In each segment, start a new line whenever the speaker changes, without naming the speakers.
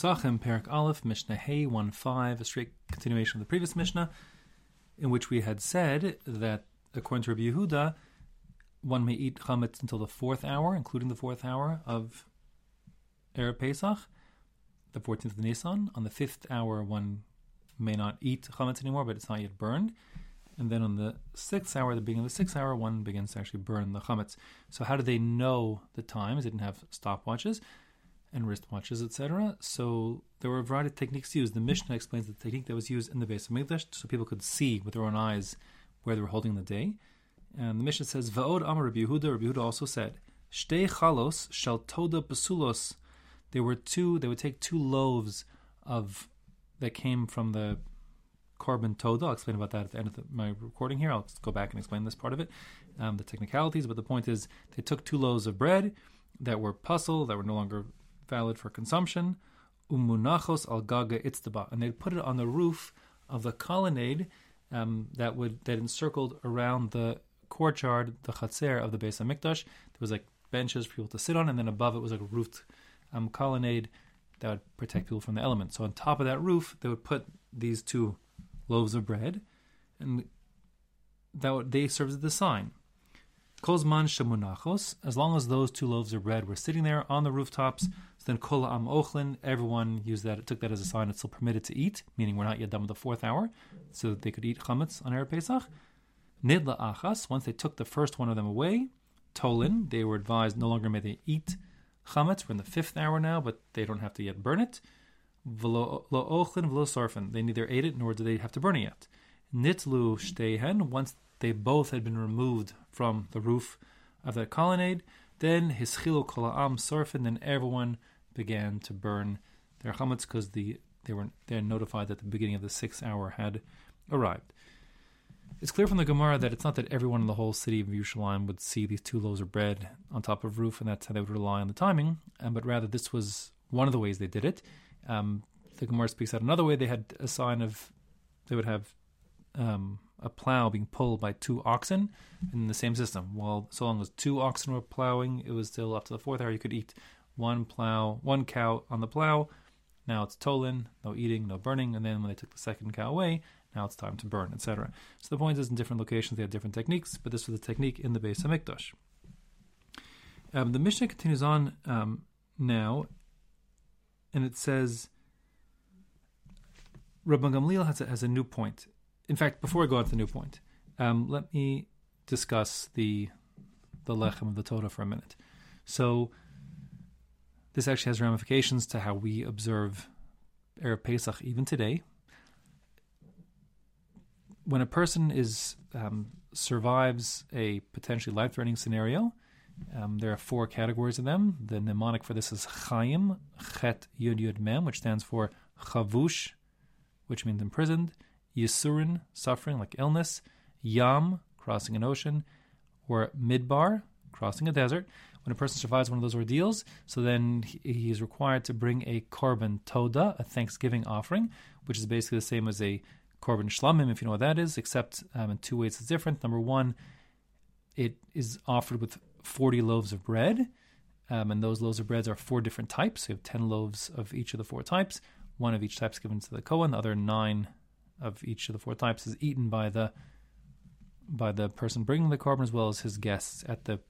Pesachim, Perak Aleph, Mishnah Hey 1 5, a straight continuation of the previous Mishnah, in which we had said that, according to Rabbi Yehuda, one may eat chametz until the fourth hour, including the fourth hour of Erev Pesach, the 14th of Nisan. On the fifth hour, one may not eat chametz anymore, but it's not yet burned. And then on the sixth hour, the beginning of the sixth hour, one begins to actually burn the chametz. So how do they know the times? They didn't have stopwatches and wristwatches, etc. So there were a variety of techniques used. The Mishnah explains the technique that was used in the base of Hamikdash, so people could see with their own eyes where they were holding the day. And the Mishnah says, "Va'od Amar Rabbi Yehuda." Rabbi Yehuda also said, "Shtei chalos shall toda basulos." There were two. They would take two loaves of that came from the korban toda. I'll explain about that at the end of the, my recording here. I'll go back and explain this part of it, um, the technicalities. But the point is, they took two loaves of bread that were puzzle, that were no longer valid for consumption. Umunachos al gaga itztaba, and they'd put it on the roof of the colonnade um, that would that encircled around the courtyard, the chatzer of the Beis Hamikdash. There was like benches for people to sit on, and then above it was like a roofed um, colonnade that would protect people from the elements. So on top of that roof, they would put these two loaves of bread, and that would, they served as the sign. Kozman shemunachos, as long as those two loaves of bread were sitting there on the rooftops, so then kol am ochlin, everyone used that, took that as a sign it's still permitted to eat, meaning we're not yet done with the fourth hour, so they could eat chametz on Erev Pesach. Nidla achas, once they took the first one of them away, tolin, they were advised no longer may they eat chametz. We're in the fifth hour now, but they don't have to yet burn it. Lo ochlin v'lo sorfin, they neither ate it nor do they have to burn it yet. Nitlu shtehen, once they both had been removed from the roof of that colonnade. Then hischilu kola'am sorfin, then everyone began to burn their chametz because the they were they're notified that the beginning of the sixth hour had arrived. It's clear from the Gemara that it's not that everyone in the whole city of Yerushalayim would see these two loaves of bread on top of roof, and that's how they would rely on the timing. Um, but rather, this was one of the ways they did it. Um, the Gemara speaks out another way. They had a sign of they would have um, a plow being pulled by two oxen in the same system. While so long as two oxen were plowing, it was still up to the fourth hour. You could eat one plow, one cow on the plow. Now it's tolin, no eating, no burning, and then when they took the second cow away, now it's time to burn, etc. So the point is, in different locations they had different techniques, but this was the technique in the Beis Hamikdash. Um, the Mishnah continues on um, now, and it says, Rabban Gamliel has a, has a new point in fact, before I go on to the new point, um, let me discuss the the lechem of the Toda for a minute. So, this actually has ramifications to how we observe Erev Pesach even today. When a person is um, survives a potentially life-threatening scenario, um, there are four categories of them. The mnemonic for this is Chaim, Chet Yud Yud Mem, which stands for Chavush, which means imprisoned. Yisurin, suffering like illness, Yam, crossing an ocean, or Midbar, crossing a desert. When a person survives one of those ordeals, so then he is required to bring a korban toda, a thanksgiving offering, which is basically the same as a korban shlamim, if you know what that is, except um, in two ways it's different. Number one, it is offered with 40 loaves of bread, um, and those loaves of bread are four different types. So you have 10 loaves of each of the four types. One of each type is given to the Kohen, the other nine of each of the four types is eaten by the by the person bringing the korban as well as his guests at the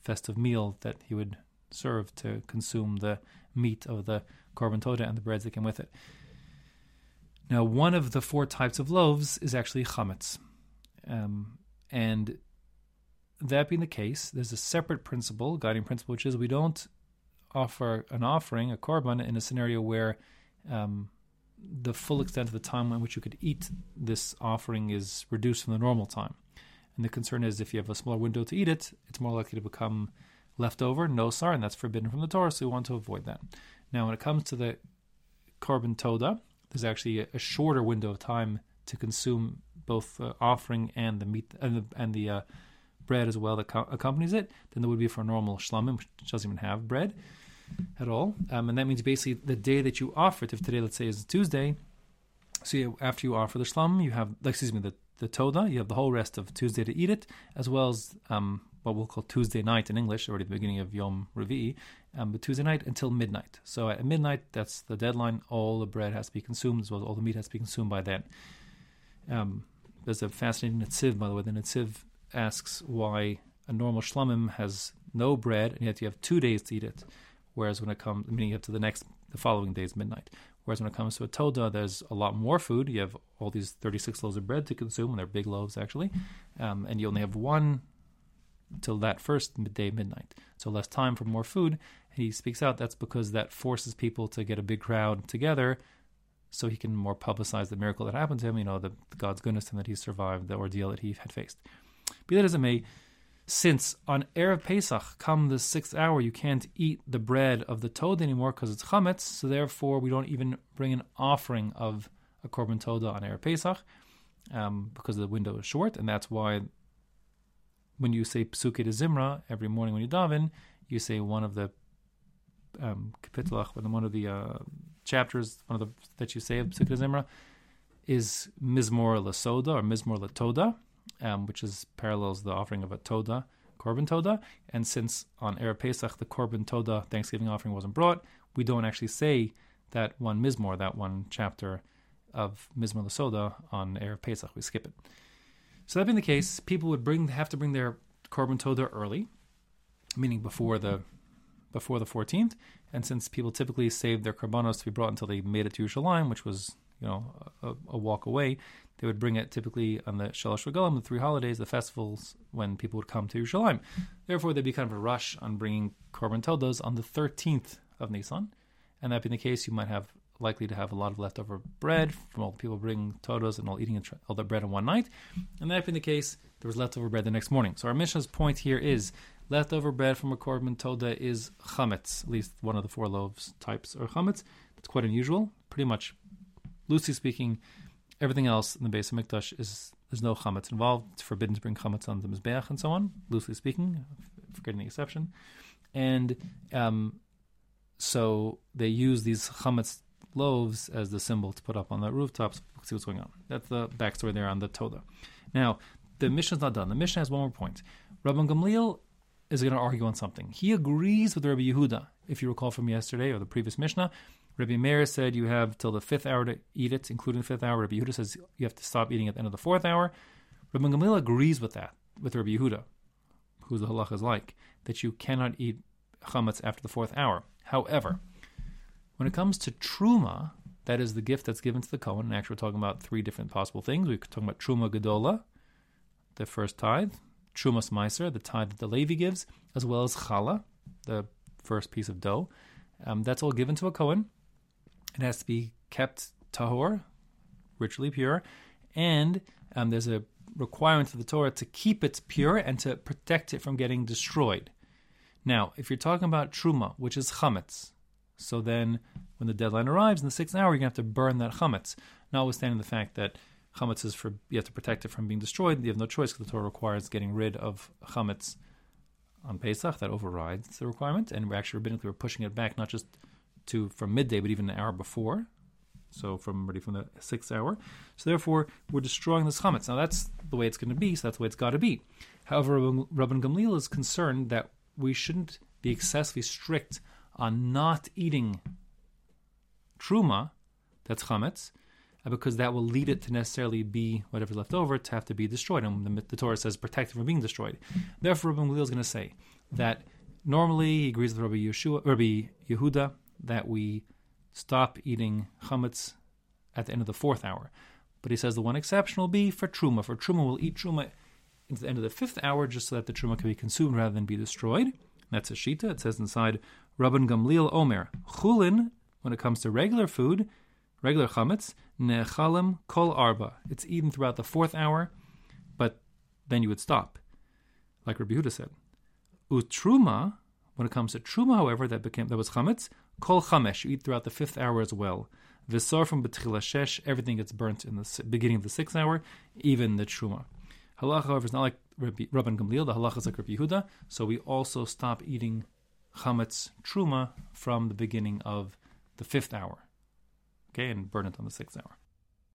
festive meal that he would serve to consume the meat of the korban toda and the breads that came with it. Now, one of the four types of loaves is actually chametz, um, and that being the case, there's a separate principle, guiding principle, which is we don't offer an offering, a korban, in a scenario where um, the full extent of the time in which you could eat this offering is reduced from the normal time. And the concern is if you have a smaller window to eat it, it's more likely to become leftover, nosar, and that's forbidden from the Torah, so we want to avoid that. Now, when it comes to the korban toda, there's actually a, shorter window of time to consume both the offering and the meat and the, and the uh, bread as well that co- accompanies it than there would be for a normal shlamim, which doesn't even have bread at all. Um, and that means basically the day that you offer it, if today, let's say, is Tuesday, so you, after you offer the shlam, you have, excuse me, the, the toda, you have the whole rest of Tuesday to eat it, as well as um, what we'll call Tuesday night in English, already the beginning of Yom Revi, um, but Tuesday night until midnight. So at midnight, that's the deadline. All the bread has to be consumed, as well as all the meat has to be consumed by then. Um, there's a fascinating Netziv, by the way. The Netziv asks why a normal shlamim has no bread, and yet you have two days to eat it. Whereas when it comes, meaning have to the next, the following day's midnight. Whereas when it comes to a toda, there's a lot more food. You have all these 36 loaves of bread to consume, and they're big loaves actually, um, and you only have one till that first midday midnight. So less time for more food. And he speaks out that's because that forces people to get a big crowd together so he can more publicize the miracle that happened to him, you know, the, the God's goodness and that he survived the ordeal that he had faced. Be that as it may, since on Erev Pesach, come the sixth hour, you can't eat the bread of the Toda anymore because it's chametz, so therefore we don't even bring an offering of a korban Toda on Erev Pesach um, because the window is short, and that's why when you say Psuke de Zimra every morning when you daven, you say one of the um, kapitlach, one of the uh, chapters, one of the that you say of Psuke de Zimra, is Mizmor Lasoda or Mizmor Latoda, um, which is parallels the offering of a Toda, Korban Toda. And since on Erev Pesach the Korban Toda Thanksgiving offering wasn't brought, we don't actually say that one Mizmor, that one chapter of Mizmor Lasoda on Erev Pesach. We skip it. So that being the case, people would bring have to bring their korban toda early, meaning before the before the 14th. And since people typically saved their korbanos to be brought until they made it to Yerushalayim, which was you know a, a, walk away, they would bring it typically on the Shalosh Regalim, the three holidays, the festivals when people would come to Yerushalayim. Therefore, there'd be kind of a rush on bringing korban todas on the 13th of Nisan. And that being the case, you might have likely to have a lot of leftover bread from all the people bringing todos and all eating all that bread in one night. And that being the case, there was leftover bread the next morning. So our Mishnah's point here is leftover bread from a korban toda is chametz, at least one of the four loaves types are chametz. It's quite unusual. Pretty much, loosely speaking, everything else in the base of Mikdash is there's no chametz involved. It's forbidden to bring chametz on the mizbeach and so on. Loosely speaking, forgetting the exception, and um, so they use these chametz loaves as the symbol to put up on the rooftops. See what's going on. That's the backstory there on the Toda. Now, the Mishnah's not done. The Mishnah has one more point. Rabban Gamliel is going to argue on something. He agrees with Rabbi Yehuda. If you recall from yesterday or the previous Mishnah, Rabbi Meir said you have till the fifth hour to eat it, including the fifth hour. Rabbi Yehuda says you have to stop eating at the end of the fourth hour. Rabbi Gamliel agrees with that, with Rabbi Yehuda, who the halacha is like, that you cannot eat chametz after the fourth hour. However, when it comes to truma, that is the gift that's given to the Kohen. And actually, we're talking about three different possible things. We're talking about truma gedola, the first tithe, trumas meiser, the tithe that the Levi gives, as well as challah, the first piece of dough. Um, that's all given to a Kohen. It has to be kept tahor, ritually pure, and um, there's a requirement of the Torah to keep it pure and to protect it from getting destroyed. Now, if you're talking about truma, which is chametz, so then, when the deadline arrives in the sixth hour, you're going to have to burn that chametz. Notwithstanding the fact that chametz is for you have to protect it from being destroyed, you have no choice because the Torah requires getting rid of chametz on Pesach. That overrides the requirement, and we're actually rabbinically we're pushing it back not just to from midday, but even an hour before. So from already from the sixth hour. So therefore, we're destroying this chametz. Now that's the way it's going to be. So that's the way it's got to be. However, Rabban Gamliel is concerned that we shouldn't be excessively strict on not eating truma, that's chametz, uh, because that will lead it to necessarily be whatever's left over to have to be destroyed. And the, the Torah says protect it from being destroyed. Therefore, Rabbi Gamliel is going to say that normally he agrees with Rabbi, Yeshua, Rabbi Yehuda that we stop eating chametz at the end of the fourth hour. But he says the one exception will be for truma. For truma, we'll eat truma into the end of the fifth hour just so that the truma can be consumed rather than be destroyed. That's a shita. It says inside Rabban Gamliel Omer Chulin. When it comes to regular food, regular chametz nechalim kol arba. It's eaten throughout the fourth hour, but then you would stop, like Rabbi Yehuda said. Utruma. When it comes to truma, however, that became that was chametz kol chamesh. You eat throughout the fifth hour as well. Visar from betchila shesh. Everything gets burnt in the beginning of the sixth hour, even the truma. Halacha, however, is not like Rabbi, Rabban Gamliel. The halacha is like Rabbi Yehuda. So we also stop eating chametz truma from the beginning of the fifth hour, okay, and burn it on the sixth hour.